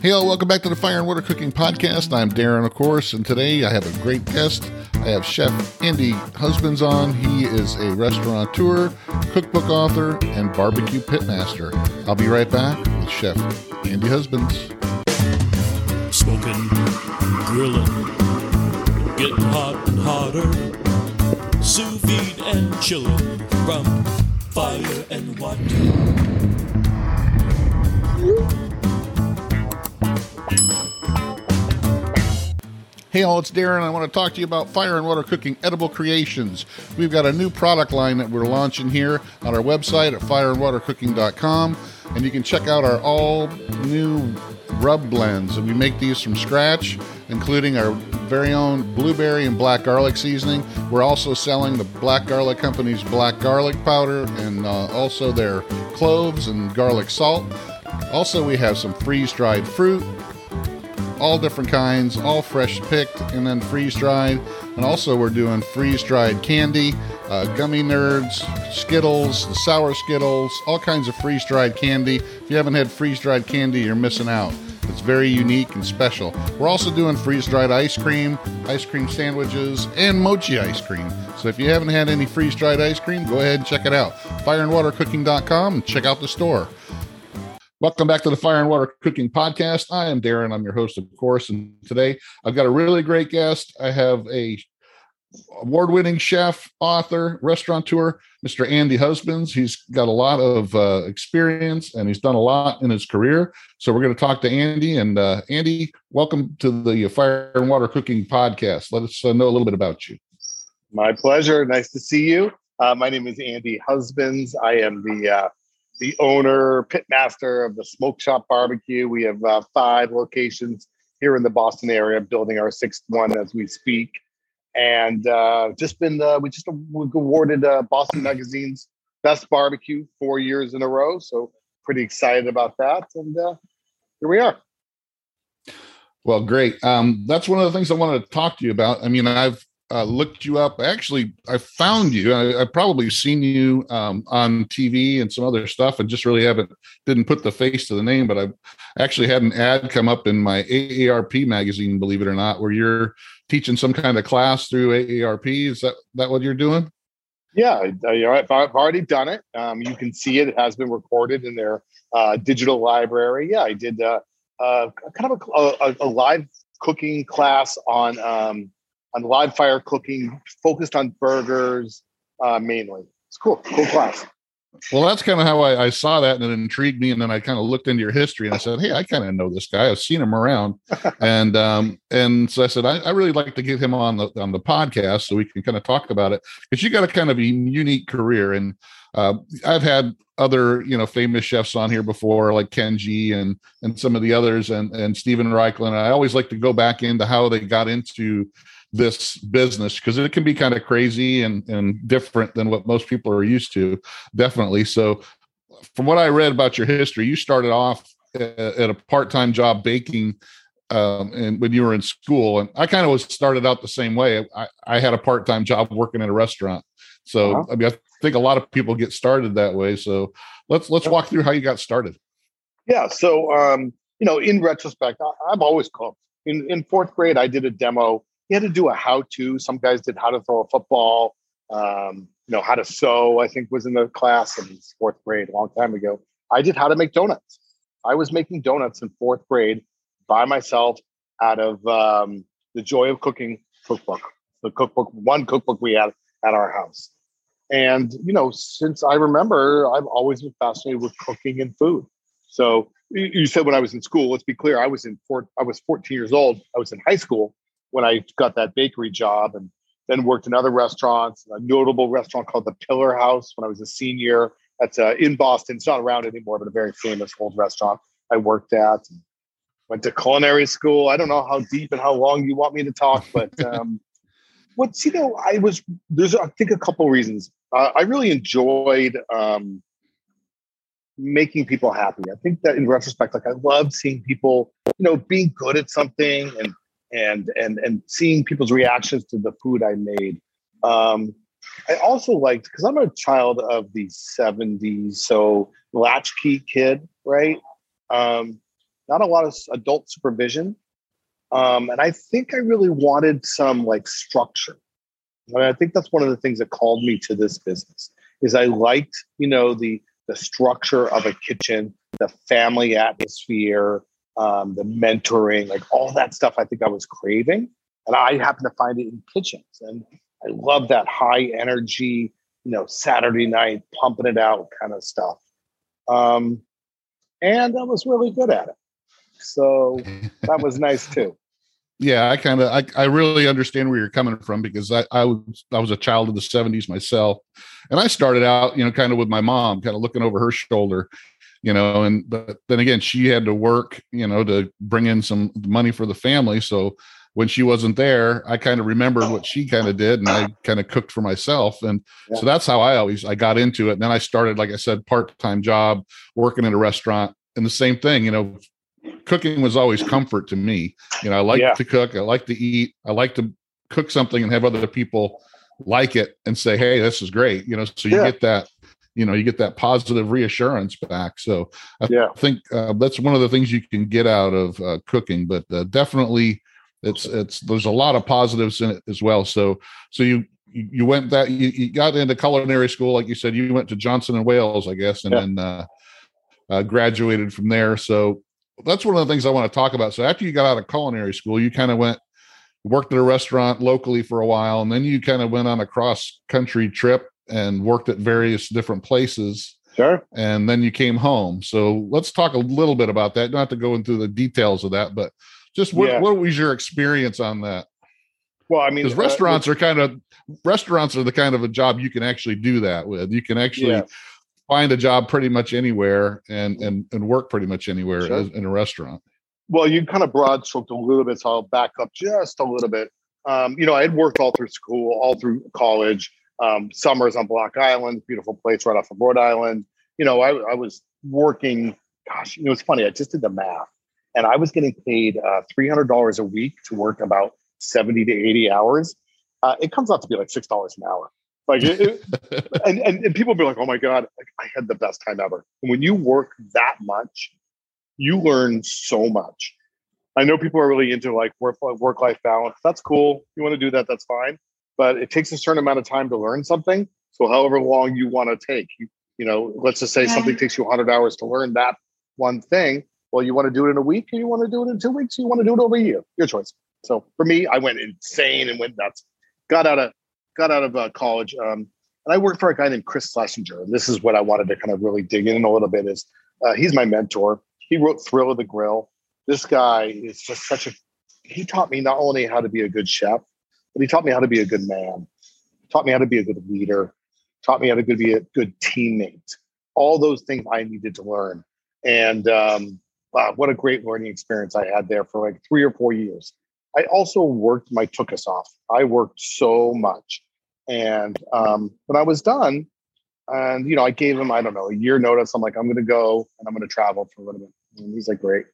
Hey, all, welcome back to the Fire and Water Cooking Podcast. I'm Darren, of course, and today I have a great guest. I have Chef Andy Husbands on. He is a restaurateur, cookbook author, and barbecue pitmaster. I'll be right back with Chef Andy Husbands. Smoking, grilling, getting hot and hotter, sous vide and chilling from fire and water. Hey, all, it's Darren. I want to talk to you about Fire and Water Cooking Edible Creations. We've got a new product line that we're launching here on our website at fireandwatercooking.com, and you can check out our all new rub blends. And we make these from scratch, including our very own blueberry and black garlic seasoning. We're also selling the Black Garlic Company's black garlic powder and uh, also their cloves and garlic salt. Also, we have some freeze dried fruit, all different kinds, all fresh picked and then freeze dried. And also, we're doing freeze dried candy, uh, gummy nerds, Skittles, the sour Skittles, all kinds of freeze dried candy. If you haven't had freeze dried candy, you're missing out. It's very unique and special. We're also doing freeze dried ice cream, ice cream sandwiches, and mochi ice cream. So if you haven't had any freeze dried ice cream, go ahead and check it out. Fireandwatercooking.com and check out the store. Welcome back to the Fire and Water Cooking Podcast. I am Darren. I'm your host, of course. And today I've got a really great guest. I have a award-winning chef, author, restaurateur, Mr. Andy Husbands. He's got a lot of uh, experience and he's done a lot in his career. So we're going to talk to Andy. And uh, Andy, welcome to the Fire and Water Cooking Podcast. Let us uh, know a little bit about you. My pleasure. Nice to see you. Uh, my name is Andy Husbands. I am the uh, the owner, pitmaster of the Smoke Shop Barbecue. We have uh, five locations here in the Boston area, building our sixth one as we speak. And uh, just been, uh, we just awarded uh, Boston Magazine's best barbecue four years in a row. So pretty excited about that. And uh, here we are. Well, great. Um, that's one of the things I wanted to talk to you about. I mean, I've uh, looked you up. Actually, I found you. I, have probably seen you um, on TV and some other stuff, and just really haven't didn't put the face to the name. But I actually had an ad come up in my AARP magazine, believe it or not, where you're teaching some kind of class through AARP. Is that that what you're doing? Yeah, I've already done it. Um, you can see it. It has been recorded in their uh, digital library. Yeah, I did uh, uh, kind of a, a, a, live cooking class on. Um, on live fire cooking, focused on burgers uh, mainly. It's cool, cool class. Well, that's kind of how I, I, saw that, and it intrigued me. And then I kind of looked into your history, and I said, "Hey, I kind of know this guy. I've seen him around." and um, and so I said, I, I, really like to get him on the on the podcast so we can kind of talk about it because you got a kind of a unique career, and uh, I've had other you know famous chefs on here before, like Kenji and and some of the others, and and Steven Raichlen. I always like to go back into how they got into this business because it can be kind of crazy and, and different than what most people are used to definitely. So from what i read about your history you started off at a part-time job baking um, and when you were in school and i kind of was started out the same way. I, I had a part-time job working in a restaurant. So uh-huh. i mean i think a lot of people get started that way. So let's let's walk through how you got started. Yeah so um you know in retrospect I, i've always cooked. In in fourth grade i did a demo you had to do a how to. Some guys did how to throw a football, um, you know, how to sew, I think was in the class in fourth grade a long time ago. I did how to make donuts. I was making donuts in fourth grade by myself out of um, the Joy of Cooking cookbook, the cookbook, one cookbook we had at our house. And, you know, since I remember, I've always been fascinated with cooking and food. So you said when I was in school, let's be clear, I was in four, I was 14 years old. I was in high school when I got that bakery job and then worked in other restaurants, a notable restaurant called the Pillar House when I was a senior. That's uh, in Boston. It's not around anymore, but a very famous old restaurant I worked at. Went to culinary school. I don't know how deep and how long you want me to talk, but um, what's you know, I was there's I think a couple reasons. Uh, I really enjoyed um, making people happy. I think that in retrospect, like I love seeing people, you know, being good at something and and and and seeing people's reactions to the food I made. Um, I also liked because I'm a child of the '70s, so latchkey kid, right? Um, not a lot of adult supervision. Um, and I think I really wanted some like structure. And I think that's one of the things that called me to this business is I liked, you know, the the structure of a kitchen, the family atmosphere, um, the mentoring, like all that stuff. I think I was craving, and I happened to find it in kitchens, and I love that high energy, you know, Saturday night pumping it out kind of stuff. Um, and I was really good at it, so that was nice too yeah, I kind of I, I really understand where you're coming from because I, I was I was a child of the 70s myself. And I started out, you know, kind of with my mom, kind of looking over her shoulder, you know, and but then again, she had to work, you know, to bring in some money for the family. So when she wasn't there, I kind of remembered what she kind of did and I kind of cooked for myself. And yeah. so that's how I always I got into it. And then I started, like I said, part-time job, working in a restaurant. And the same thing, you know, cooking was always comfort to me. You know, I like yeah. to cook, I like to eat, I like to cook something and have other people like it and say, "Hey, this is great." You know, so you yeah. get that you know you get that positive reassurance back so i yeah. think uh, that's one of the things you can get out of uh, cooking but uh, definitely it's it's there's a lot of positives in it as well so so you you went that you, you got into culinary school like you said you went to johnson and wales i guess and yeah. then uh, uh, graduated from there so that's one of the things I want to talk about. So after you got out of culinary school, you kind of went worked at a restaurant locally for a while, and then you kind of went on a cross country trip and worked at various different places. Sure. And then you came home. So let's talk a little bit about that. Not to go into the details of that, but just what, yeah. what was your experience on that? Well, I mean, because restaurants uh, are kind of restaurants are the kind of a job you can actually do that with. You can actually yeah find a job pretty much anywhere and and and work pretty much anywhere sure. in a restaurant. Well, you kind of broad stroked a little bit, so I'll back up just a little bit. Um, you know, I had worked all through school, all through college. Um, summers on Block Island, beautiful place right off of Rhode Island. You know, I, I was working. Gosh, you know, it's funny. I just did the math, and I was getting paid uh, three hundred dollars a week to work about seventy to eighty hours. Uh, it comes out to be like six dollars an hour. Like, it, it, and, and, and people be like, oh my God, like, I had the best time ever. And when you work that much, you learn so much. I know people are really into like work work life balance. That's cool. You want to do that, that's fine. But it takes a certain amount of time to learn something. So however long you want to take, you, you know, let's just say yeah. something takes you 100 hours to learn that one thing. Well, you want to do it in a week, or you want to do it in two weeks, or you want to do it over a year. Your choice. So for me, I went insane and went nuts. Got out of got out of uh, college, um, and I worked for a guy named Chris Schlesinger. And this is what I wanted to kind of really dig in a little bit. Is uh, he's my mentor. He wrote Thrill of the Grill. This guy is just such a. He taught me not only how to be a good chef, but he taught me how to be a good man. Taught me how to be a good leader. Taught me how to be a good teammate. All those things I needed to learn. And um, wow, what a great learning experience I had there for like three or four years. I also worked my took us off. I worked so much. And um, when I was done, and you know, I gave him, I don't know, a year notice. I'm like, I'm gonna go and I'm gonna travel for a little bit. And he's like, great.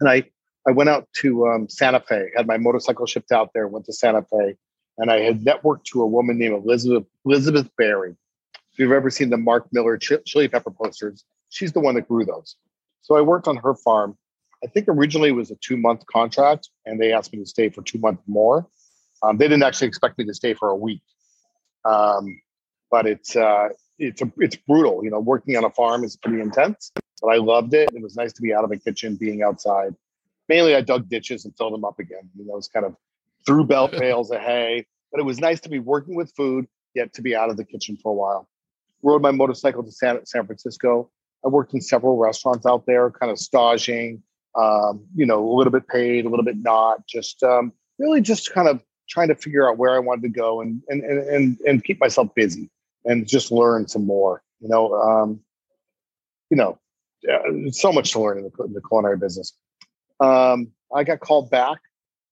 And I I went out to um, Santa Fe, had my motorcycle shipped out there, went to Santa Fe, and I had networked to a woman named Elizabeth Elizabeth Berry. If you've ever seen the Mark Miller chili pepper posters, she's the one that grew those. So I worked on her farm I think originally it was a two month contract, and they asked me to stay for two months more. Um, they didn't actually expect me to stay for a week, um, but it's uh, it's a, it's brutal. You know, working on a farm is pretty intense, but I loved it. It was nice to be out of the kitchen, being outside. Mainly, I dug ditches and filled them up again. You know, it's kind of through belt bales of hay, but it was nice to be working with food, yet to be out of the kitchen for a while. Rode my motorcycle to San, San Francisco. I worked in several restaurants out there, kind of staging, um, you know, a little bit paid, a little bit not, just um, really just kind of trying to figure out where I wanted to go and and and and keep myself busy and just learn some more. You know, um, you know, uh, so much to learn in the, in the culinary business. Um, I got called back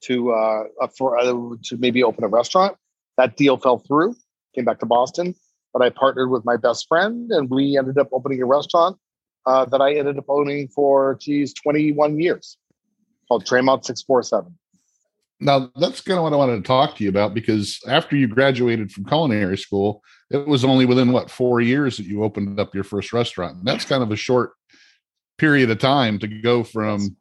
to uh, for uh, to maybe open a restaurant. That deal fell through. Came back to Boston, but I partnered with my best friend, and we ended up opening a restaurant uh, that I ended up owning for, geez, 21 years called Tremont 647. Now, that's kind of what I wanted to talk to you about because after you graduated from culinary school, it was only within what four years that you opened up your first restaurant. And that's kind of a short period of time to go from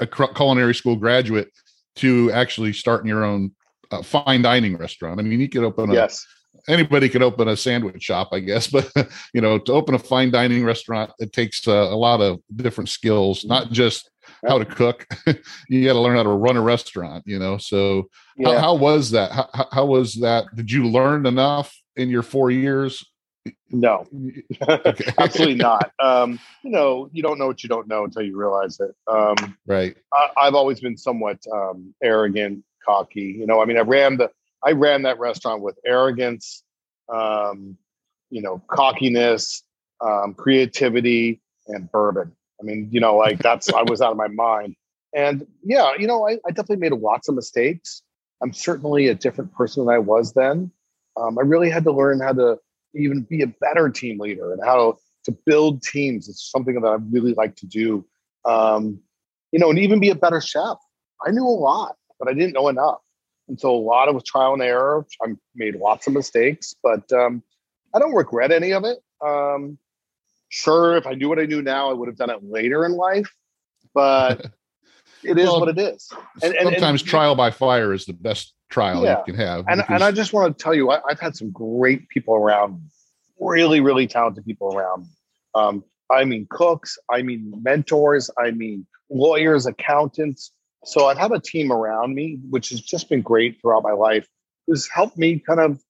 a culinary school graduate to actually starting your own uh, fine dining restaurant. I mean, you could open a yes. anybody could open a sandwich shop, I guess, but you know, to open a fine dining restaurant, it takes uh, a lot of different skills, not just how to cook. you got to learn how to run a restaurant, you know. So, Yeah. how, how was that? How, how- how was that? Did you learn enough in your four years? No, Okay. absolutely not. Um, you know, you don't know what you don't know until you realize it. Um, right. I, I've always been somewhat um, arrogant, cocky. You know, I mean, I ran the I ran that restaurant with arrogance, um, you know, cockiness, um, creativity, and bourbon. I mean, you know, like that's I was out of my mind. And yeah, you know, I, I definitely made lots of mistakes. I'm certainly a different person than I was then. Um, I really had to learn how to even be a better team leader and how to build teams. It's something that I really like to do. Um, you know, and even be a better chef. I knew a lot, but I didn't know enough. And so a lot of trial and error. I made lots of mistakes, but um, I don't regret any of it. Um, sure, if I knew what I knew now, I would have done it later in life, but it is Well, what it is. And- and- and- Sometimes trial by fire is the best trial Yeah. you can have. And, and I just want to tell you, I, I've had some great people around, really, really talented people around. Um, I mean, cooks, I mean, mentors, I mean, lawyers, accountants. So I've had a team around me, which has just been great throughout my life, who's helped me kind of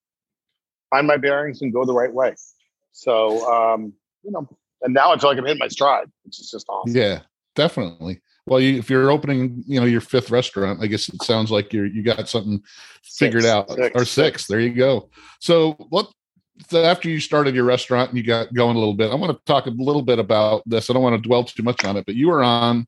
find my bearings and go the right way. So, um, you know, and now I feel like I'm hitting my stride, which is just awesome. Yeah, definitely. Well, you, if you're opening, you know, your fifth restaurant, I guess it sounds like you're you got something figured Six, out six, or six. There you go. So what? So after you started your restaurant and you got going a little bit, I want to talk a little bit about this. I don't want to dwell too much on it, but you were on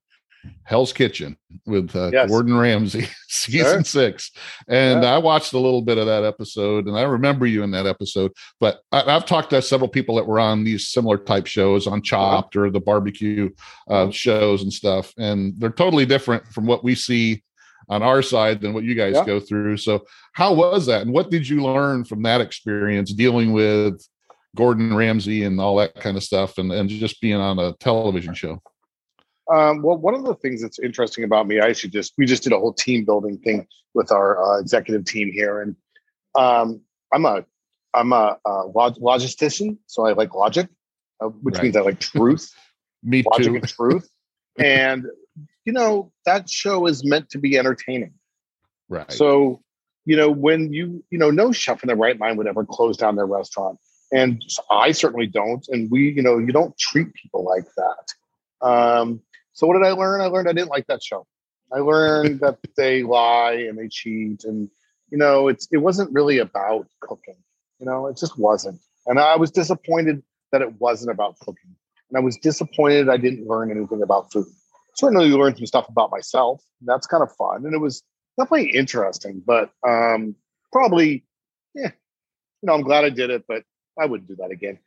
Hell's Kitchen with uh, Yes. Gordon Ramsay, season Sure. six, and Yeah. I watched a little bit of that episode, and I remember you in that episode. But I, I've talked to several people that were on these similar type shows on Chopped or the barbecue uh, shows and stuff, and they're totally different from what we see on our side than what you guys Yeah. go through. So, how was that, and what did you learn from that experience dealing with Gordon Ramsay and all that kind of stuff, and and just being on a television show? Um, well, one of the things that's interesting about me, I actually just we just did a whole team building thing with our uh, executive team here, and um, I'm a I'm a, uh log- logistician, so I like logic, uh, which Right. means I like truth, Me logic too. and truth, and you know that show is meant to be entertaining. Right. So, you know, when you, you know, no chef in their right mind would ever close down their restaurant. And I certainly don't. And we, you know, you don't treat people like that. Um, so what did I learn? I learned I didn't like that show. I learned that they lie and they cheat. And, you know, it's it wasn't really about cooking. You know, it just wasn't. And I was disappointed that it wasn't about cooking. And I was disappointed I didn't learn anything about food. Certainly learned some stuff about myself. That's kind of fun. And it was definitely interesting, but um, probably, yeah, you know, I'm glad I did it, but I wouldn't do that again.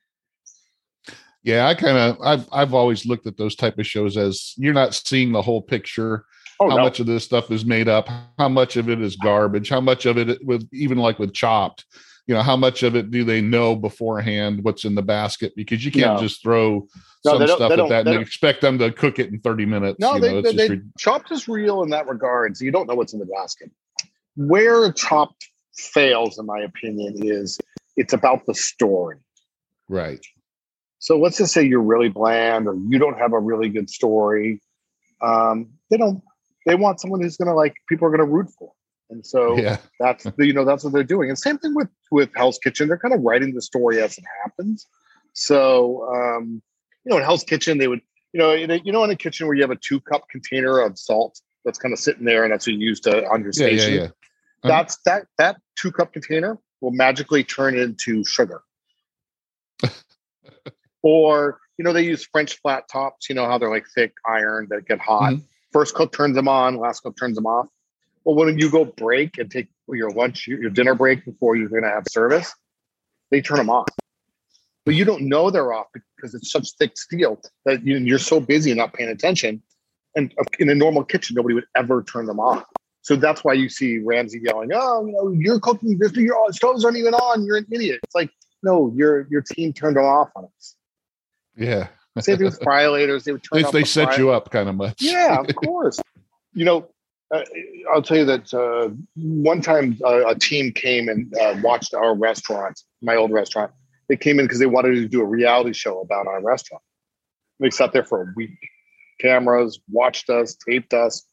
Yeah, I kind of I've I've always looked at those type of shows as you're not seeing the whole picture. Oh how no, much of this stuff is made up? How much of it is garbage? How much of it with even like with chopped? You know, how much of it do they know beforehand what's in the basket? Because you can't No. just throw No, some stuff at that and expect them to cook it in 30 minutes. no, you they, know, they, they re- chopped is real in that regard. So you don't know what's in the basket. Where chopped fails, in my opinion, is it's about the story. right. So let's just say you're really bland or you don't have a really good story. Um, they don't. They want someone who's going to like people are going to root for. And so Yeah. that's the, you know that's what they're doing and same thing with with hell's kitchen they're kind of writing the story as it happens so um you know in hell's kitchen they would you know in a, you know in a kitchen where you have a two cup container of salt that's kind of sitting there and that's what you use to on your Yeah, yeah, station yeah. that's that that two cup container will magically turn into sugar or you know they use french flat tops you know how they're like thick iron that get hot Mhm. first cook turns them on last cook turns them off well when you go break and take your lunch your, dinner break before you're going to have service they turn them off but you don't know they're off because it's such thick steel that you, you're so busy and not paying attention and uh, in a normal kitchen nobody would ever turn them off so that's why you see Ramsay yelling, "Oh, you know, you're cooking this. Your stoves aren't even on. You're an idiot." It's like, no, your your team turned them off on us. Yeah. Same thing with friolators. They would turn They, they the set fry- you up kind of much. Yeah, of course. you know, uh, I'll tell you that uh, one time uh, a team came and uh, watched our restaurant, my old restaurant. They came in because they wanted to do a reality show about our restaurant. They sat there for a week, cameras, watched us, taped us,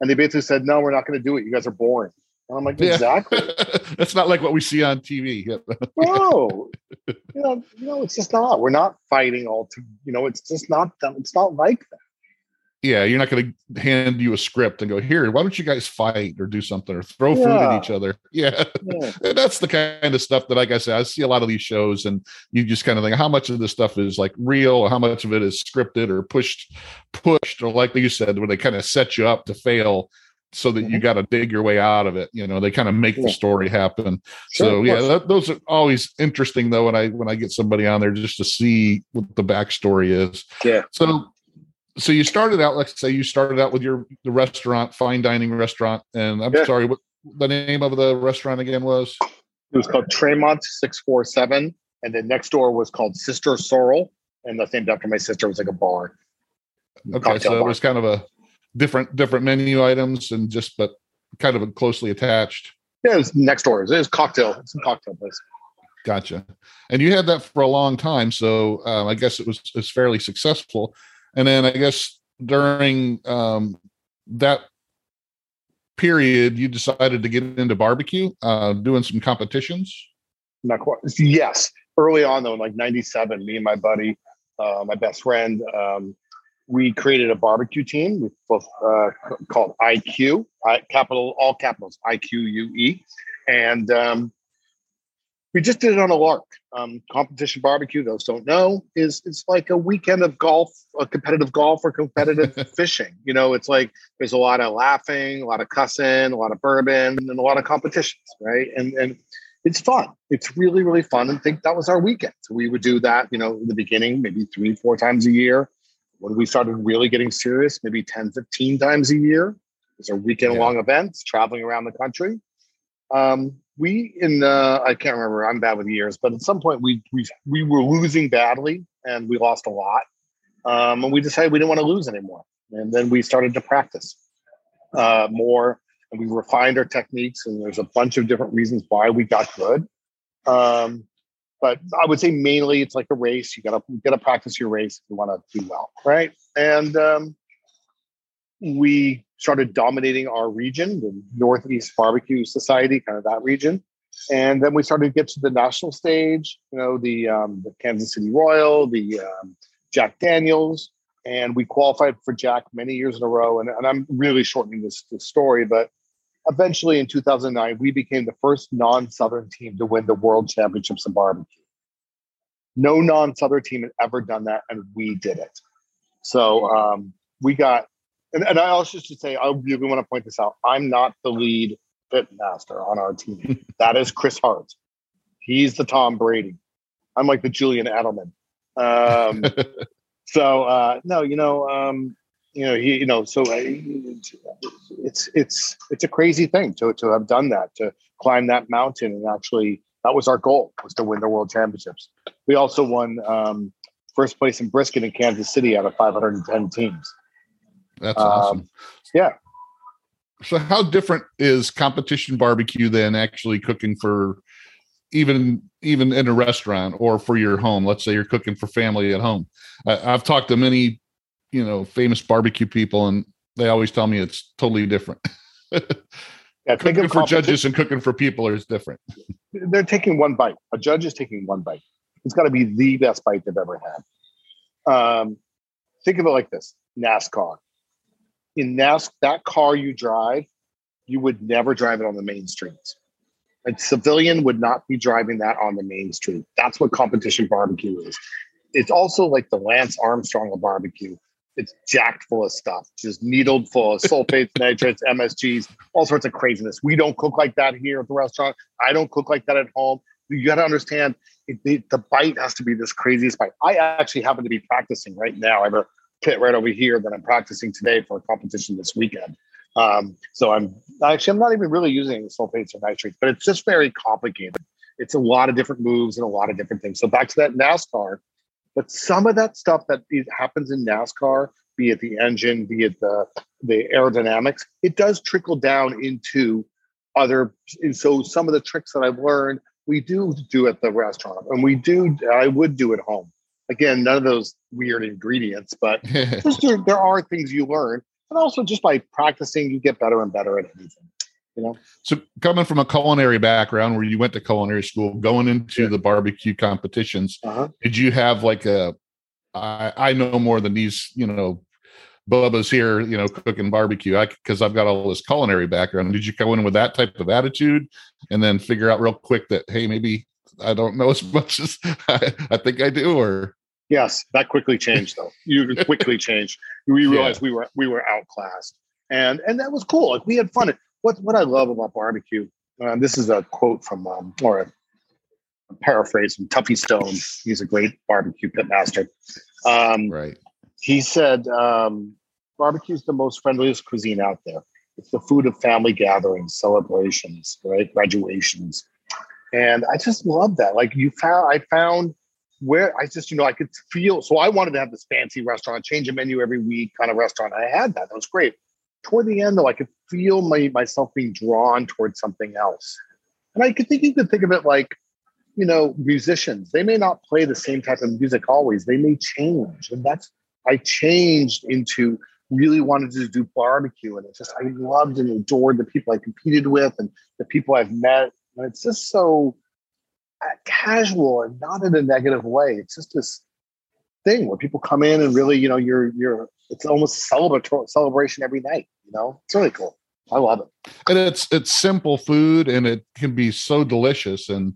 and they basically said, "No, we're not going to do it. You guys are boring." And I'm like, Yeah. "Exactly." That's not like what we see on TV. no, you know, you know, it's just not. We're not fighting all to, you know, it's just not. It's not like that. yeah, you're not going to hand you a script and go, here, why don't you guys fight or do something or throw food at each other? Yeah. Yeah. That's the kind of stuff that, like I said, I see a lot of these shows and you just kind of think how much of this stuff is like real or how much of it is scripted or pushed, pushed, or like you said, where they kind of set you up to fail so that you Mhm. got to dig your way out of it. You know, they kind of make the story happen. Sure, so yeah, that, those are always interesting though when I when I get somebody on there just to see what the backstory is. Yeah. So so you started out, let's say you started out with your the restaurant, fine dining restaurant, and I'm Yeah. sorry, what the name of the restaurant again was? It was called Tremont 647. And then next door was called Sister Sorrel. And that's named after my sister. It was like a bar. Okay, so it was kind of a different different menu items and just but kind of closely attached. Yeah, it was next door. It was cocktail. It's a cocktail place. Gotcha. And you had that for a long time, so um, I guess it was it's fairly successful. And then I guess during um, that period, you decided to get into barbecue, uh, doing some competitions. Not quite. Yes. Early on, though, in like 97, me and my buddy, uh, my best friend, um, we created a barbecue team with both uh, called IQ, I, capital, all capitals, IQUE. And um, we just did it on a lark. Um, competition barbecue, those don't know, is it's like a weekend of golf, a competitive golf or competitive fishing. You know, it's like there's a lot of laughing, a lot of cussing, a lot of bourbon, and a lot of competitions, right? And and it's fun. It's really, really fun. And think that was our weekend. So we would do that, you know, in the beginning, maybe three, four times a year. When we started really getting serious, maybe 10, 15 times a year. These are weekend long events, traveling around the country. Um, we in the, I can't remember, I'm bad with years, but at some point we we we were losing badly and we lost a lot. Um, and we decided we didn't want to lose anymore. And then we started to practice uh, more and we refined our techniques and there's a bunch of different reasons why we got good um, but i would say mainly it's like a race. You gotta you gotta practice your race if you want to do well right? And um, we started dominating our region the northeast barbecue society kind of that region. And then we started to get to the national stage you know the, um, the kansas city royal the um, jack daniels. And we qualified for Jack many years in a row. And, and I'm really shortening this, this story, but eventually in 2009, we became the first non-Southern team to win the World Championships in barbecue. No non-Southern team had ever done that, and we did it. So um, we got, and, and I also should say, I really want to point this out. I'm not the lead pit master on our team. that is Chris Hart. He's the Tom Brady. I'm like the Julian Edelman. Um, so uh, no, you know, um, you know, he, you know, so uh, it's it's it's a crazy thing to to have done that to climb that mountain and actually that was our goal was to win the world championships. We also won um, first place in brisket in Kansas City out of 510 teams. That's Um, awesome. yeah. So how different is competition barbecue than actually cooking for even even in a restaurant or for your home? Let's say you're cooking for family at home. I, I've talked to many, you know, famous barbecue people, and they always tell me it's totally different. Yeah, think cooking of for judges and cooking for people is different. They're taking one bite. A judge is taking one bite. It's got to be the best bite they've ever had. Um, think of it like this: NASCAR. In NAS, that car you drive, you would never drive it on the main streets. A civilian would not be driving that on the main street. That's what competition barbecue is. It's also like the Lance Armstrong of barbecue. It's jacked full of stuff, just needled full of sulfates, nitrates, MSGs, all sorts of craziness. We don't cook like that here at the restaurant. I don't cook like that at home. You got to understand it, the, the bite has to be this craziest bite. I actually happen to be practicing right now. I have a pit right over here that I'm practicing today for a competition this weekend. Um, so I'm actually I'm not even really using sulfates or nitrates, but it's just very complicated. It's a lot of different moves and a lot of different things. So back to that NASCAR, But some of that stuff that is- happens in NASCAR, be it the engine, be it the the aerodynamics, it does trickle down into other. And so some of the tricks that I've learned, we do do at the restaurant, and we do. I would do at home. Again, none of those weird ingredients, but there, there are things you learn, and also just by practicing, you get better and better at anything. You know. so coming from a culinary background where you went to culinary school, going into Yeah. the barbecue competitions, Uh-huh. did you have like a I, I know more than these, you know, Bubba's here, you know, cooking barbecue. I because I've got all this culinary background. Did you go in with that type of attitude and then figure out real quick that hey, maybe I don't know as much as I, I think I do, or Yes, that quickly changed though. You quickly changed. We Yeah. realized we were we were outclassed, and and that was cool. Like we had fun. What what I love about barbecue. Um, this is a quote from um, or a, a paraphrase from Tuffy Stone. He's a great barbecue pitmaster. Um, right? he said, um, "Barbecue is the most friendliest cuisine out there. It's the food of family gatherings, celebrations, right, graduations." And I just love that. Like you found, I found where I just, you know, I could feel. So I wanted to have this fancy restaurant, change the menu every week kind of restaurant. I had that. That was great. Toward the end, though, I could feel my myself being drawn towards something else. And I could think you could think of it like, you know, musicians. They may not play the same type of music always. They may change, and that's I changed into really wanted to do barbecue, and it just I loved and adored the people I competed with and the people I've met. And it's just so uh, casual and not in a negative way. It's just this thing where people come in and really, you know, you're you're it's almost celebratory celebration every night. You know, it's really cool. I love it. and it's it's simple food and it can be so delicious and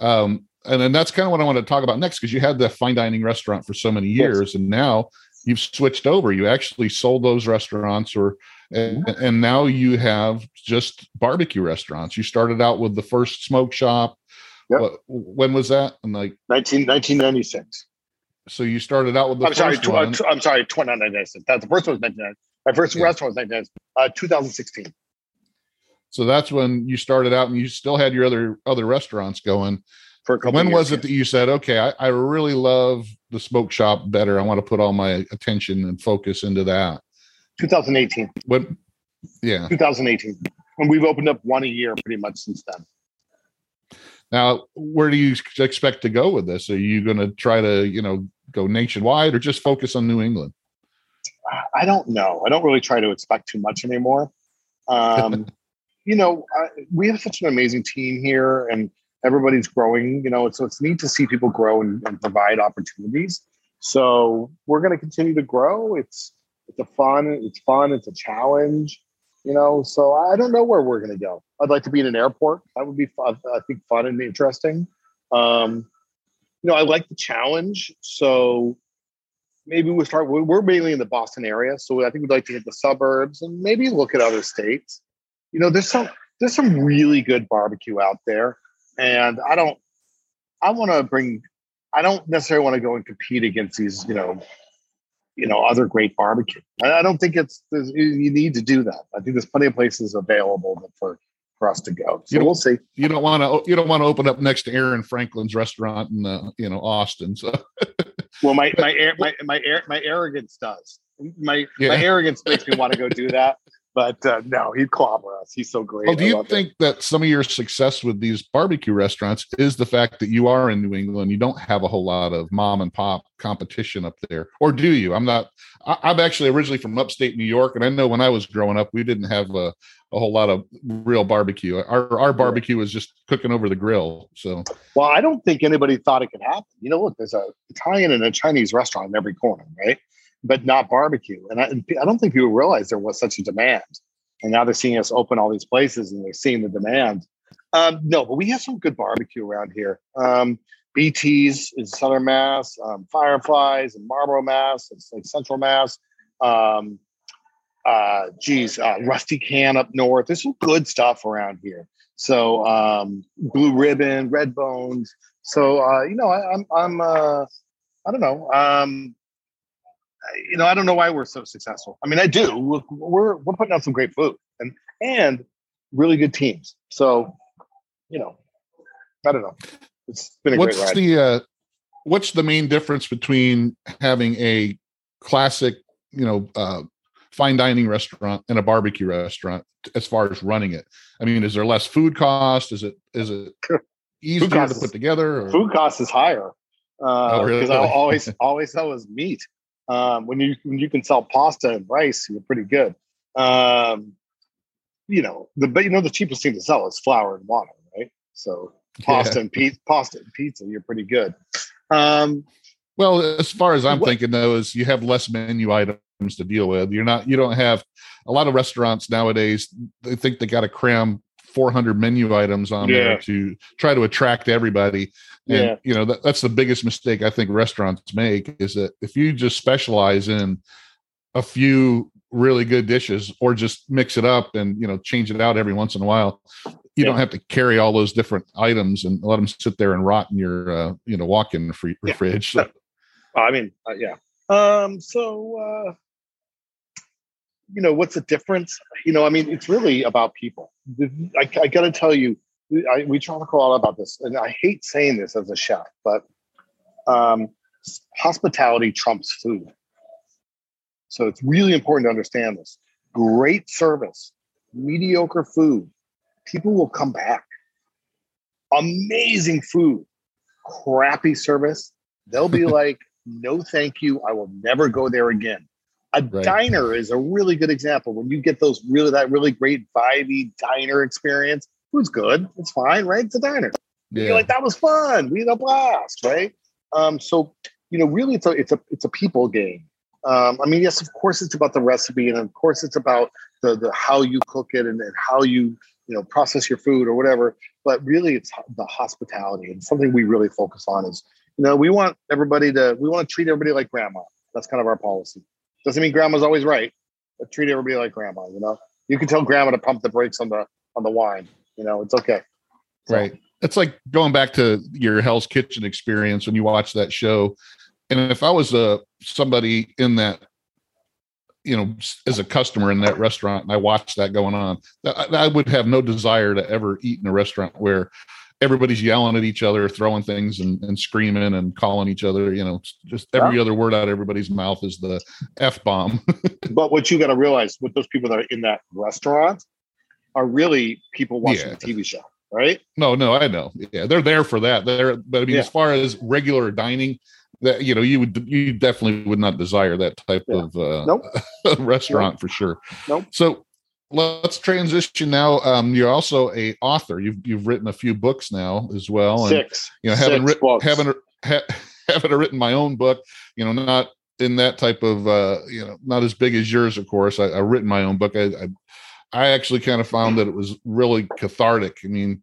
um and then that's kind of what I want to talk about next because you had the fine dining restaurant for so many Yes. years and now you've switched over you actually sold those restaurants or and, and now you have just barbecue restaurants you started out with the first smoke shop Yep. What- when was that and like 19, 1996. So you started out with the I'm sorry. first uh, one. tw- I'm sorry. 1996. That's the first one was 1996. My first Yeah. restaurant was 1996. Uh, 2016. so that's when you started out and you still had your other other restaurants going For a couple. when years, was it yeah. that you said okay I, I really love the smoke shop better i want to put all my attention and focus into that 2018. what yeah 2018. And we've opened up one a year pretty much since then. now where do you expect to go with this are you going to try to you know go nationwide or just focus on new england I don't know. I don't really try to expect too much anymore. Um, you know, I, we have such an amazing team here, and everybody's growing. You know, so it's neat to see people grow and, and provide opportunities. So we're going to continue to grow. It's it's a fun. It's fun. It's a challenge. You know, so I don't know where we're going to go. I'd like to be in an airport. That would be, fun, I think, fun and interesting. Um, know, I like the challenge. So maybe we'll start. We're mainly in the Boston area, so I think we'd like to hit the suburbs and maybe look at other states. You know, there's some there's some really good barbecue out there, and I don't. I want to bring. I don't necessarily want to go and compete against these. You know, you know, other great barbecue. I, I don't think it's you need to do that. I think there's plenty of places available for for us to go. So You we'll see. you don't want to you don't want to open up next to aaron franklin's restaurant in uh, you know austin so Well, my my my my my arrogance does. My Yeah. my arrogance makes me want to go do that. But uh, no, he'd clobber us. He's so great. Well, do you love it. think that some of your success with these barbecue restaurants is the fact that you are in New England? You don't have a whole lot of mom and pop competition up there, or do you? I'm not. I, I'm actually originally from upstate New York, and I know when I was growing up, we didn't have a, a whole lot of real barbecue. Our our barbecue was just cooking over the grill. So Well, I don't think anybody thought it could happen. You know, look, there's a Italian and a Chinese restaurant in every corner, right? But not barbecue. And I, I don't think people realize there was such a demand. And now they're seeing us open all these places and they're seeing the demand. Um, no, but we have some good barbecue around here. Um, BT's in Southern Mass, um, Fireflies and Marlborough, Mass, it's like Central Mass. Um, uh, geez, uh, Rusty Can up north. There's some good stuff around here. So um, Blue Ribbon, Red Bones. So uh, you know, I, I'm I'm uh, I don't know. Um, you know, I don't know why we're so successful. I mean, I do. We're we're, we're putting out some great food and and really good teams. So you know, I don't know. It's been a what's great ride. the uh, what's the main difference between having a classic, you know, uh, fine dining restaurant and a barbecue restaurant as far as running it? I mean, is there less food cost? Is it is it easier to is- put together? Or? Food cost is higher Oh, really? because I always always sell is meat. Um, when you when you can sell pasta and rice, you're pretty good. Um, you know the but you know the cheapest thing to sell is flour and water, right? So pasta and pizza, pasta and pizza, you're pretty good. Um, Well, as far as I'm What- thinking though, is you have less menu items to deal with. You're not you don't have a lot of restaurants nowadays, they think they gotta cram 400 menu items on Yeah. there to try to attract everybody. And Yeah. you know, that, that's the biggest mistake I think restaurants make is that if you just specialize in a few really good dishes or just mix it up and you know change it out every once in a while you don't have to carry all those different items and let them sit there and rot in your uh, you know walk-in free Yeah. fridge so, I mean, uh, yeah. Um, so uh, you know, what's the difference? You know, I mean, it's really about people. I, I got to tell you, I, we talk a lot about this, and I hate saying this as a chef, but um, hospitality trumps food. So it's really important to understand this. Great service, mediocre food, people will come back. Amazing food, crappy service, they'll be like, no, thank you. I will never go there again. A Right. diner is a really good example. When you get those really that really great vibey diner experience, food's good. It's fine, right? It's a diner. You're like, that was fun. We had a blast, right? Um, so you know, really, it's a it's a it's a people game. Um, I mean, yes, of course, it's about the recipe, and of course, it's about the the how you cook it and, and how you you know process your food or whatever. But really, it's the hospitality, and something we really focus on is you know we want everybody to we want to treat everybody like grandma. That's kind of our policy. Doesn't mean grandma's always right, but treat everybody like grandma. You know, you can tell grandma to pump the brakes on the on the wine. You know, it's okay. So, right it's like going back to your hell's kitchen experience when you watch that show and if i was a somebody in that you know as a customer in that restaurant and i watched that going on I, I would have no desire to ever eat in a restaurant where everybody's yelling at each other throwing things and, and screaming and calling each other you know just every other word out of everybody's mouth is the f-bomb But what you got to realize with those people that are in that restaurant are really people watching Yeah. the TV show, right? No, no, I know. Yeah, they're there for that. They're, but I mean, Yeah. as far as regular dining, that you know, you would you definitely would not desire that type Yeah. of uh, Nope. restaurant for sure. Nope. So let's transition now. Um, you're also a author. You've you've written a few books now as well, and Six. you know, haven't Six written haven't ha- written my own book. You know, not in that type of uh, you know, not as big as yours, of course. I, I written my own book. I, I I actually kind of found that it was really cathartic. I mean,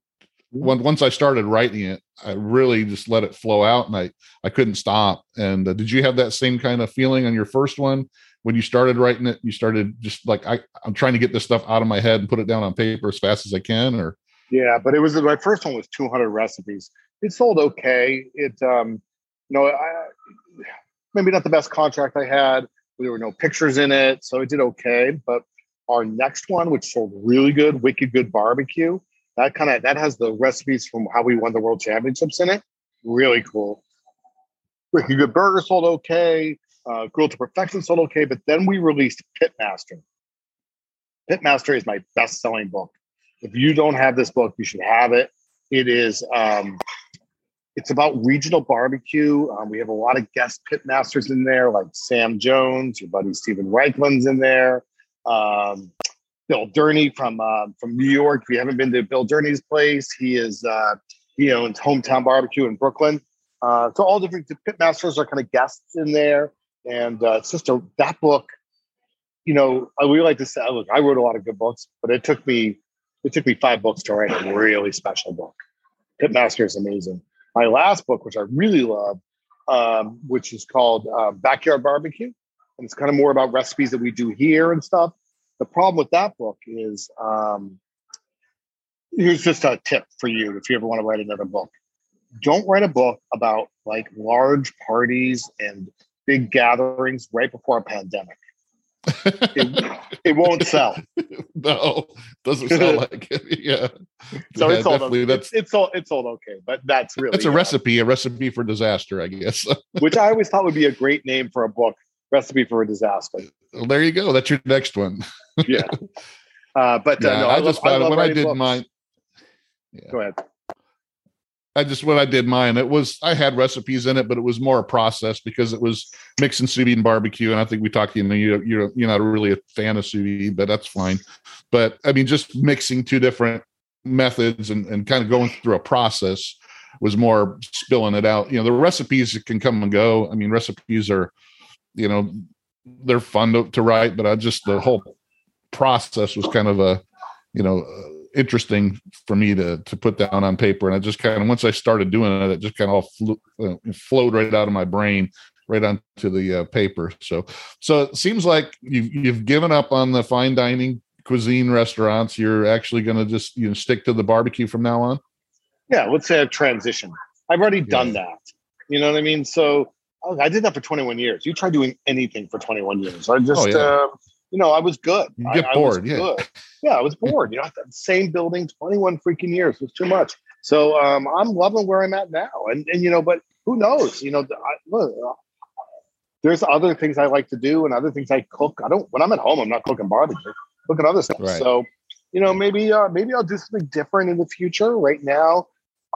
when, once I started writing it, I really just let it flow out, and I I couldn't stop. And uh, did you have that same kind of feeling on your first one when you started writing it? You started just like I I'm trying to get this stuff out of my head and put it down on paper as fast as I can, or Yeah, but it was my first one was 200 recipes. It sold okay. It, um, you know, I, maybe not the best contract I had. There were no pictures in it, so it did okay. But our next one, which sold really good, Wicked Good Barbecue, that kind of that has the recipes from how we won the world championships in it. Really cool. Wicked Good Burger sold okay. Uh, Grilled to Perfection sold okay, but then we released Pitmaster. Pitmaster is my best-selling book if you don't have this book, you should have it. It is um, it's about regional barbecue. Um, we have a lot of guest pitmasters in there, like Sam Jones, your buddy Steven Raichlen's in there. Um, Bill Durney from uh, from New York. If you haven't been to Bill Durney's place, he is uh, he owns Hometown Barbecue in Brooklyn. Uh, so all different pitmasters are kind of guests in there, and uh, it's just a that book. You know, we like to say, look, I wrote a lot of good books, but it took me it took me five books to write a really special book. Pitmaster is amazing. My last book, which I really love, um, which is called uh, Backyard Barbecue, and it's kind of more about recipes that we do here and stuff. The problem with that book is um, here's just a tip for you if you ever want to write another book. Don't write a book about like large parties and big gatherings right before a pandemic. It, it won't sell. no, doesn't sound like it. Yeah. So Yeah, it's definitely, Okay. That's It's, it's sold. It's sold okay, but that's really that's a uh, recipe, a recipe for disaster, I guess. which I always thought would be a great name for a book. Recipe for a disaster. well, there you go. That's your next one. Yeah. Uh, but uh, Yeah, no, I, love- just found love when I did books. mine. Go ahead. I just when I did mine, it was I had recipes in it, but it was more a process because it was mixing sous vide and barbecue. And I think we talked, you know, you you're you're not really a fan of sous vide, but that's fine. But I mean, just mixing two different methods and, and kind of going through a process was more spilling it out. You know, the recipes can come and go. I mean, recipes are, you know, they're fun to, to write, but I just the whole process was kind of a, you know, interesting for me to to put down on paper. And I just kind of once I started doing it, it just kind of all flew, uh, flowed right out of my brain, right onto the uh, paper. So so it seems like you've you've given up on the fine dining cuisine restaurants. You're actually going to just you know stick to the barbecue from now on. Yeah, let's say a transition. I've already done that. You know what I mean? So oh, I did that for 21 years. You try doing anything for 21 years. I just, Oh, yeah. uh, you know, I was good. You I- get I bored, yeah. good. Yeah, I was bored. You know, the same building, 21 freaking years was too much. So um, I'm loving where I'm at now. And, and you know, but who knows? You know, I, look, there's other things I like to do and other things I cook. I don't, when I'm at home, I'm not cooking barbecue, cooking other stuff. Right. So, you know, maybe, uh, maybe I'll do something different in the future. Right now,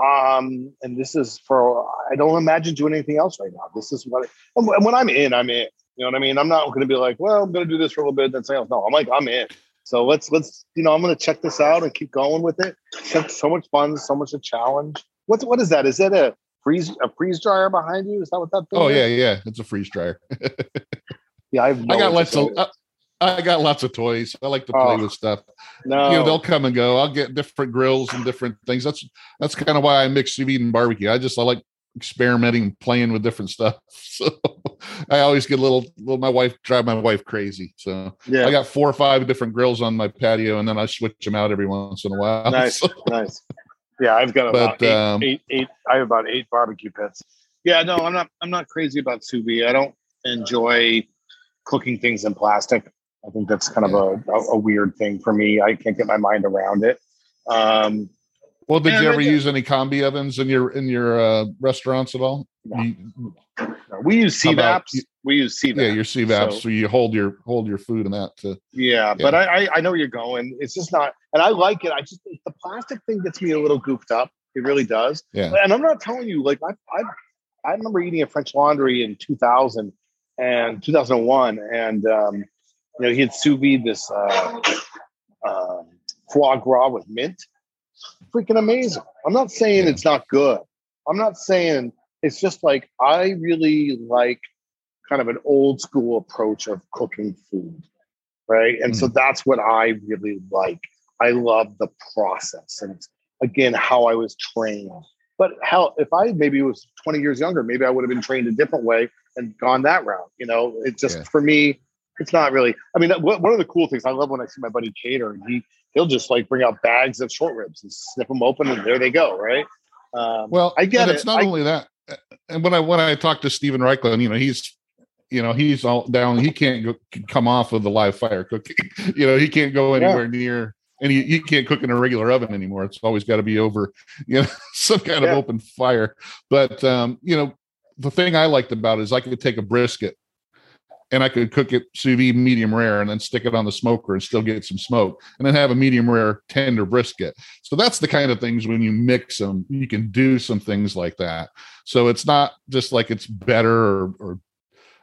um, and this is for I don't imagine doing anything else right now. This is what and when when I'm in, I'm in. You know what I mean? I'm not going to be like, well, I'm going to do this for a little bit, and then something else. No, I'm like, I'm in. So let's let's you know, I'm going to check this out and keep going with it. It's so much fun, so much a challenge. What's what is that? Is that a freeze a freeze dryer behind you? Is that what that? Thing Oh is? yeah, yeah, it's a freeze dryer. yeah. I've I got lots of. I, I got lots of toys. I like to play Oh. with stuff. no. you know they'll come and go i'll get different grills and different things that's that's kind of why i mix sous vide and barbecue i just i like experimenting and playing with different stuff so i always get a little little my wife drive my wife crazy so yeah. i got four or five different grills on my patio and then i switch them out every once in a while nice, So- nice. Yeah, I've got about But, eight, um, eight, eight. I have about eight barbecue pits. Yeah, no, I'm not. I'm not crazy about sous vide. I don't enjoy cooking things in plastic. I think that's kind of a, a, a weird thing for me. I can't get my mind around it. Um, well did Yeah, you ever use any combi ovens in your in your uh restaurants at all No. You- we use CVAPs. We use CVAPs. yeah your cvaps So- so, you hold your hold your food in that to Yeah, but I, I I know where you're going. It's just not, and I like it. I just the plastic thing gets me a little goofed up. It really does. yeah And I'm not telling you, like I I I remember eating at French Laundry in 2000 and 2001, and um, you know he had sous vide this uh, uh, foie gras with mint. Freaking amazing! I'm not saying it's not good. I'm not saying it's just like I really like kind of an old school approach of cooking food, right? And so hmm. that's what I really like. I love the process and again how I was trained. But hell, if I maybe was 20 years younger, maybe I would have been trained a different way and gone that route. You know, it just Yeah. for me, it's not really. I mean, what- one of the cool things I love when I see my buddy cater, and he he'll just like bring out bags of short ribs and snip them open, and there they go, right? Um, Well, I get it. It's not I- only that. And when I when I talked to Steven Raichlen, you know, he's you know he's all down. He can't go, come off of the live fire cooking. you know, he can't go Yeah. anywhere near, and he, he can't cook in a regular oven anymore. It's always got to be over, you know, some kind Yeah. of open fire. But um, you know, the thing I liked about it is I could take a brisket. And I could cook it sous vide medium rare, and then stick it on the smoker and still get some smoke, and then have a medium rare tender brisket. So that's the kind of things when you mix them, you can do some things like that. So it's not just like it's better or, or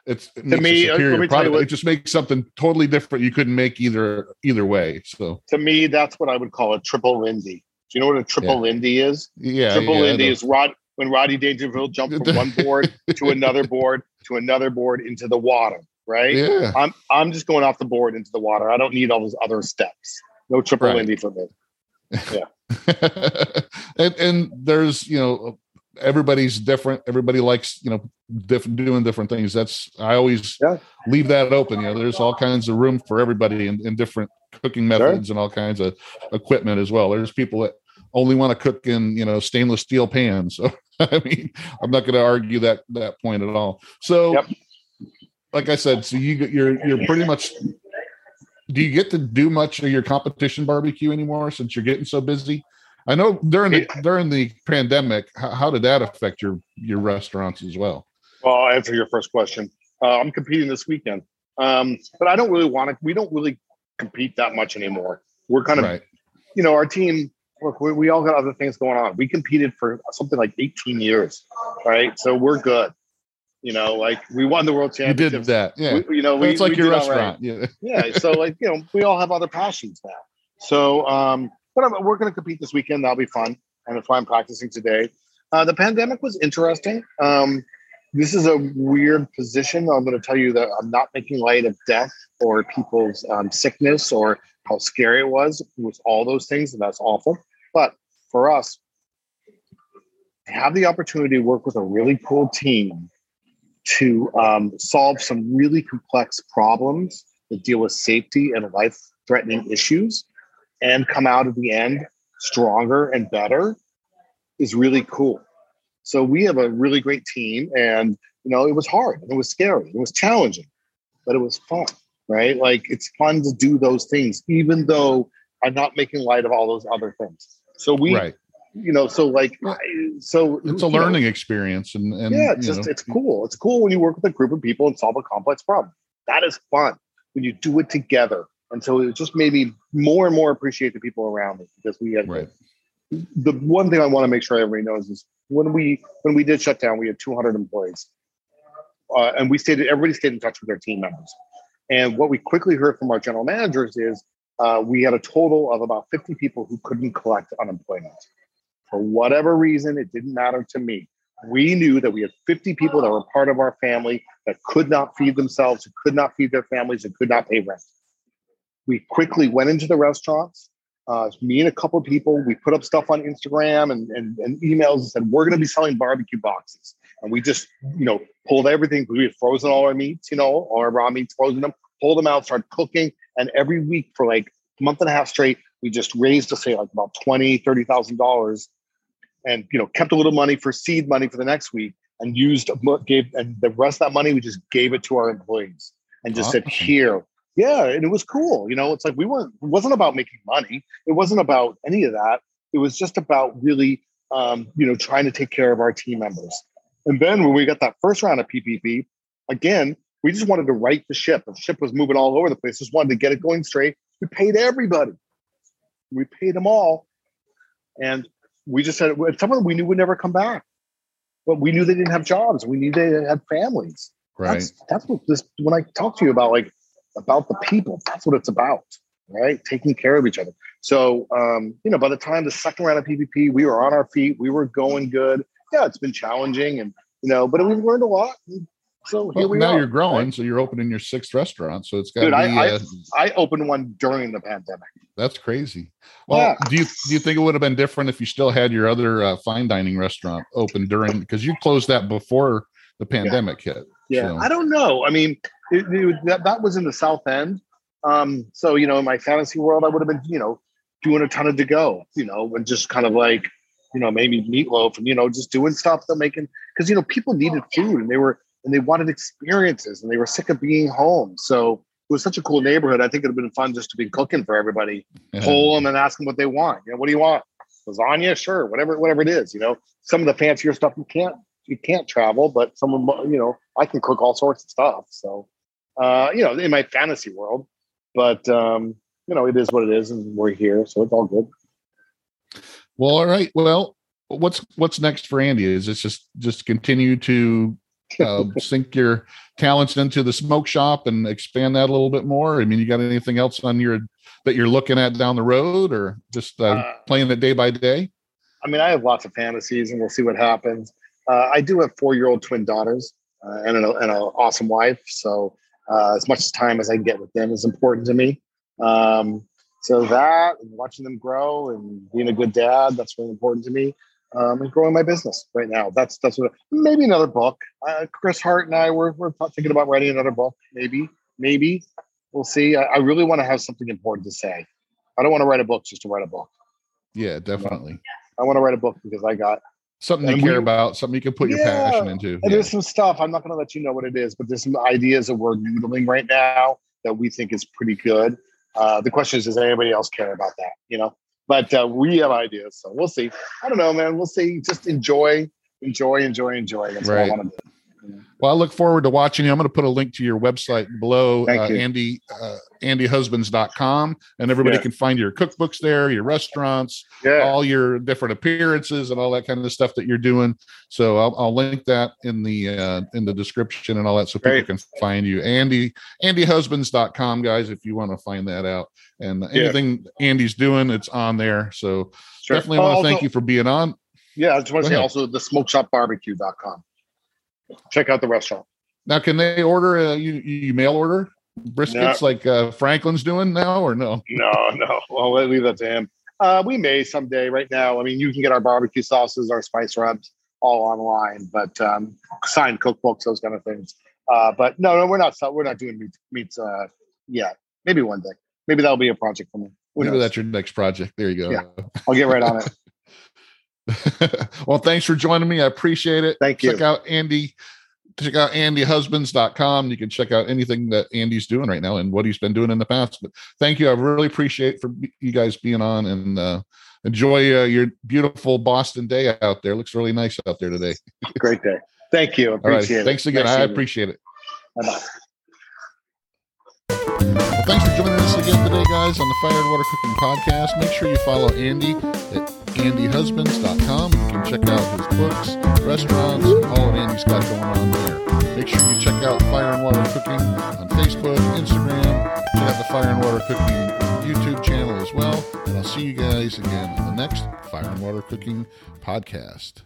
it's it a me, uh, superior me product. what- it just makes something totally different. You couldn't make either either way. So to me, that's what I would call a triple Lindy. Do you know what a triple Yeah. Lindy is? yeah, triple yeah, Lindy is Rod when Rodney Dangerfield jumped from one board to another board to another board into the water, right? yeah. I'm I'm just going off the board into the water. I don't need all those other steps. No triple Right. Lindy for me. Yeah. and and there's you know everybody's different. Everybody likes you know different doing different things. That's I always Yeah. leave that open. You know, there's all kinds of room for everybody in, in different cooking methods and all kinds of equipment as well. There's people that only want to cook in you know stainless steel pans. So I mean, I'm not going to argue that that point at all. So, Yep. Like I said, so you you're you're pretty much do you get to do much of your competition barbecue anymore since you're getting so busy? I know during the during the pandemic, how, how did that affect your your restaurants as well? Well, I'll answer your first question. Uh, I'm competing this weekend, um, but I don't really want to. We don't really compete that much anymore. We're kind of, Right. you know, our team. Look, we, we all got other things going on. We competed for something like 18 years, right? So we're good. You know, like we won the world championship. You did that, yeah. We, you know, we, it's like we your all right. restaurant. Yeah. yeah so like you know we all have other passions now so um but I'm, we're going to compete this weekend that'll be fun and that's why i'm practicing today uh, the pandemic was interesting um this is a weird position i'm going to tell you that i'm not making light of death or people's um, sickness or how scary it was it was all those things and that's awful but for us have the opportunity to work with a really cool team to um, solve some really complex problems that deal with safety and life threatening issues and come out at the end stronger and better is really cool. So we have a really great team and you know it was hard and it was scary it was challenging but it was fun right like it's fun to do those things even though I'm not making light of all those other things so we right. You know so like so It's a you know, learning experience, and and yeah, it's just know, it's cool. It's cool when you work with a group of people and solve a complex problem. That is fun when you do it together. And so it just made me more and more appreciate the people around me because we had right. the one thing I want to make sure everybody knows is when we when we did shut down, we had 200 employees, uh, and we stayed. Everybody stayed in touch with their team members. And what we quickly heard from our general managers is uh, we had a total of about 50 people who couldn't collect unemployment for whatever reason. It didn't matter to me. We knew that we had 50 people that were part of our family that could not feed themselves, who could not feed their families, and could not pay rent. We quickly went into the restaurants uh, me and a couple of people, we put up stuff on Instagram and, and, and emails and said, we're going to be selling barbecue boxes. And we just, you know, pulled everything. We had frozen all our meats, you know, all our raw meats, frozen them, pulled them out, started cooking. And every week for like a month and a half straight, we just raised to say like about 20, $30,000 and, you know, kept a little money for seed money for the next week and used, gave, and the rest of that money, we just gave it to our employees and just said, here, yeah, and it was cool. You know, it's like we weren't. It wasn't about making money. It wasn't about any of that. It was just about really, um, you know, trying to take care of our team members. And then when we got that first round of PPP, again, we just wanted to right the ship. The ship was moving all over the place. Just wanted to get it going straight. We paid everybody. We paid them all, and we just said some of them we knew would never come back. But we knew they didn't have jobs. We knew they had families. Right. That's that's what this when I talk to you about like about the people, that's what it's about, right? Taking care of each other. So um, you know, by the time the second round of PPP, we were on our feet, we were going good. Yeah, it's been challenging and you know, but we've learned a lot. And so here Well, we now are. you're growing, so you're opening your sixth restaurant. So it's got to Dude, be. I- I- uh, I opened one during the pandemic. that's crazy. Well, Yeah. do you do you think it would have been different if you still had your other uh, fine dining restaurant open during because you closed that before the pandemic hit? Yeah, So- I don't know. I mean, it, it, that, that was in the South End. Um, so, you know, in my fantasy world, I would have been, you know, doing a ton of to go, you know, and just kind of like, you know, maybe meatloaf and, you know, just doing stuff that making, because, you know, people needed food and they were, and they wanted experiences and they were sick of being home. So it was such a cool neighborhood. I think it'd have been fun just to be cooking for everybody, Yeah. pull them and ask them what they want. You know, what do you want? Lasagna? Sure. Whatever, whatever it is, you know, some of the fancier stuff you can't, you can't travel, but someone, you know, I can cook all sorts of stuff. So, uh, you know, in my fantasy world, but, um, you know, it is what it is and we're here. So it's all good. Well, all right. Well, what's what's next for Andy? Is this just just continue to uh, sink your talents into the smoke shop and expand that a little bit more? I mean, you got anything else on your that you're looking at down the road, or just uh, Uh, playing it day by day? I mean, I have lots of fantasies, and we'll see what happens. Uh, I do have four-year-old twin daughters uh, and an and an awesome wife. So, uh, as much time as I can get with them is important to me. Um, so that and watching them grow and being a good dad, that's really important to me. Um, and growing my business right now. That's that's what. Maybe another book. Uh, Chris Hart and I we're we're thinking about writing another book. Maybe, maybe we'll see. I, I really want to have something important to say. I don't want to write a book just to write a book. Yeah, definitely. I want to write a book because I got Something you care we- about, something you can put your Yeah, passion into. And Yeah. there's some stuff I'm not going to let you know what it is, but there's some ideas that we're noodling right now that we think is pretty good. Uh, the question is, does anybody else care about that? You know, but uh, we have ideas, so we'll see. I don't know, man. We'll see. Just enjoy, enjoy, enjoy, enjoy. That's Right. what I want to do. Well, I look forward to watching you. I'm going to put a link to your website below, Thank uh, you. Andy, uh, andyhusbands.com. And everybody Yeah. can find your cookbooks there, your restaurants, Yeah. all your different appearances and all that kind of stuff that you're doing. So I'll, I'll link that in the, uh, in the description and all that. So people can find you. Andy, andyhusbands.com guys, if you want to find that out and Yeah. anything Andy's doing, it's on there. So Sure. definitely want to also- thank you for being on. Yeah, I just want to say also the smokeshopbarbecue.com. Check out the restaurant. Now, can they order, uh, you, you mail order briskets like uh, Franklin's doing now or no? No, no. Well, leave that to him. Uh, we may someday. Right now, I mean, you can get our barbecue sauces, our spice rubs, all online, but um, signed cookbooks, those kind of things. Uh, but no, no, we're not. We're not doing meats. meats uh, yet. Maybe one day. Maybe that'll be a project for me. Who Maybe knows? that's your next project. There you go. Yeah. I'll get right on it. well, thanks for joining me. I appreciate it. Thank you. Check out Andy. Check out andyhusbands.com. You can check out anything that Andy's doing right now and what he's been doing in the past. But thank you. I really appreciate for you guys being on and uh, enjoy uh, your beautiful Boston day out there. Looks really nice out there today. Great day. Thank you. Right. Appreciate it. Thanks again. Nice I seeing you. appreciate it. Bye-bye. Well, thanks for joining us again today, guys, on the Fire and Water Cooking Podcast. Make sure you follow Andy at andyhusbands.com. You can check out his books, restaurants, all that Andy's got going on there. Make sure you check out Fire and Water Cooking on Facebook, Instagram. Check out the Fire and Water Cooking YouTube channel as well. And I'll see you guys again on the next Fire and Water Cooking Podcast.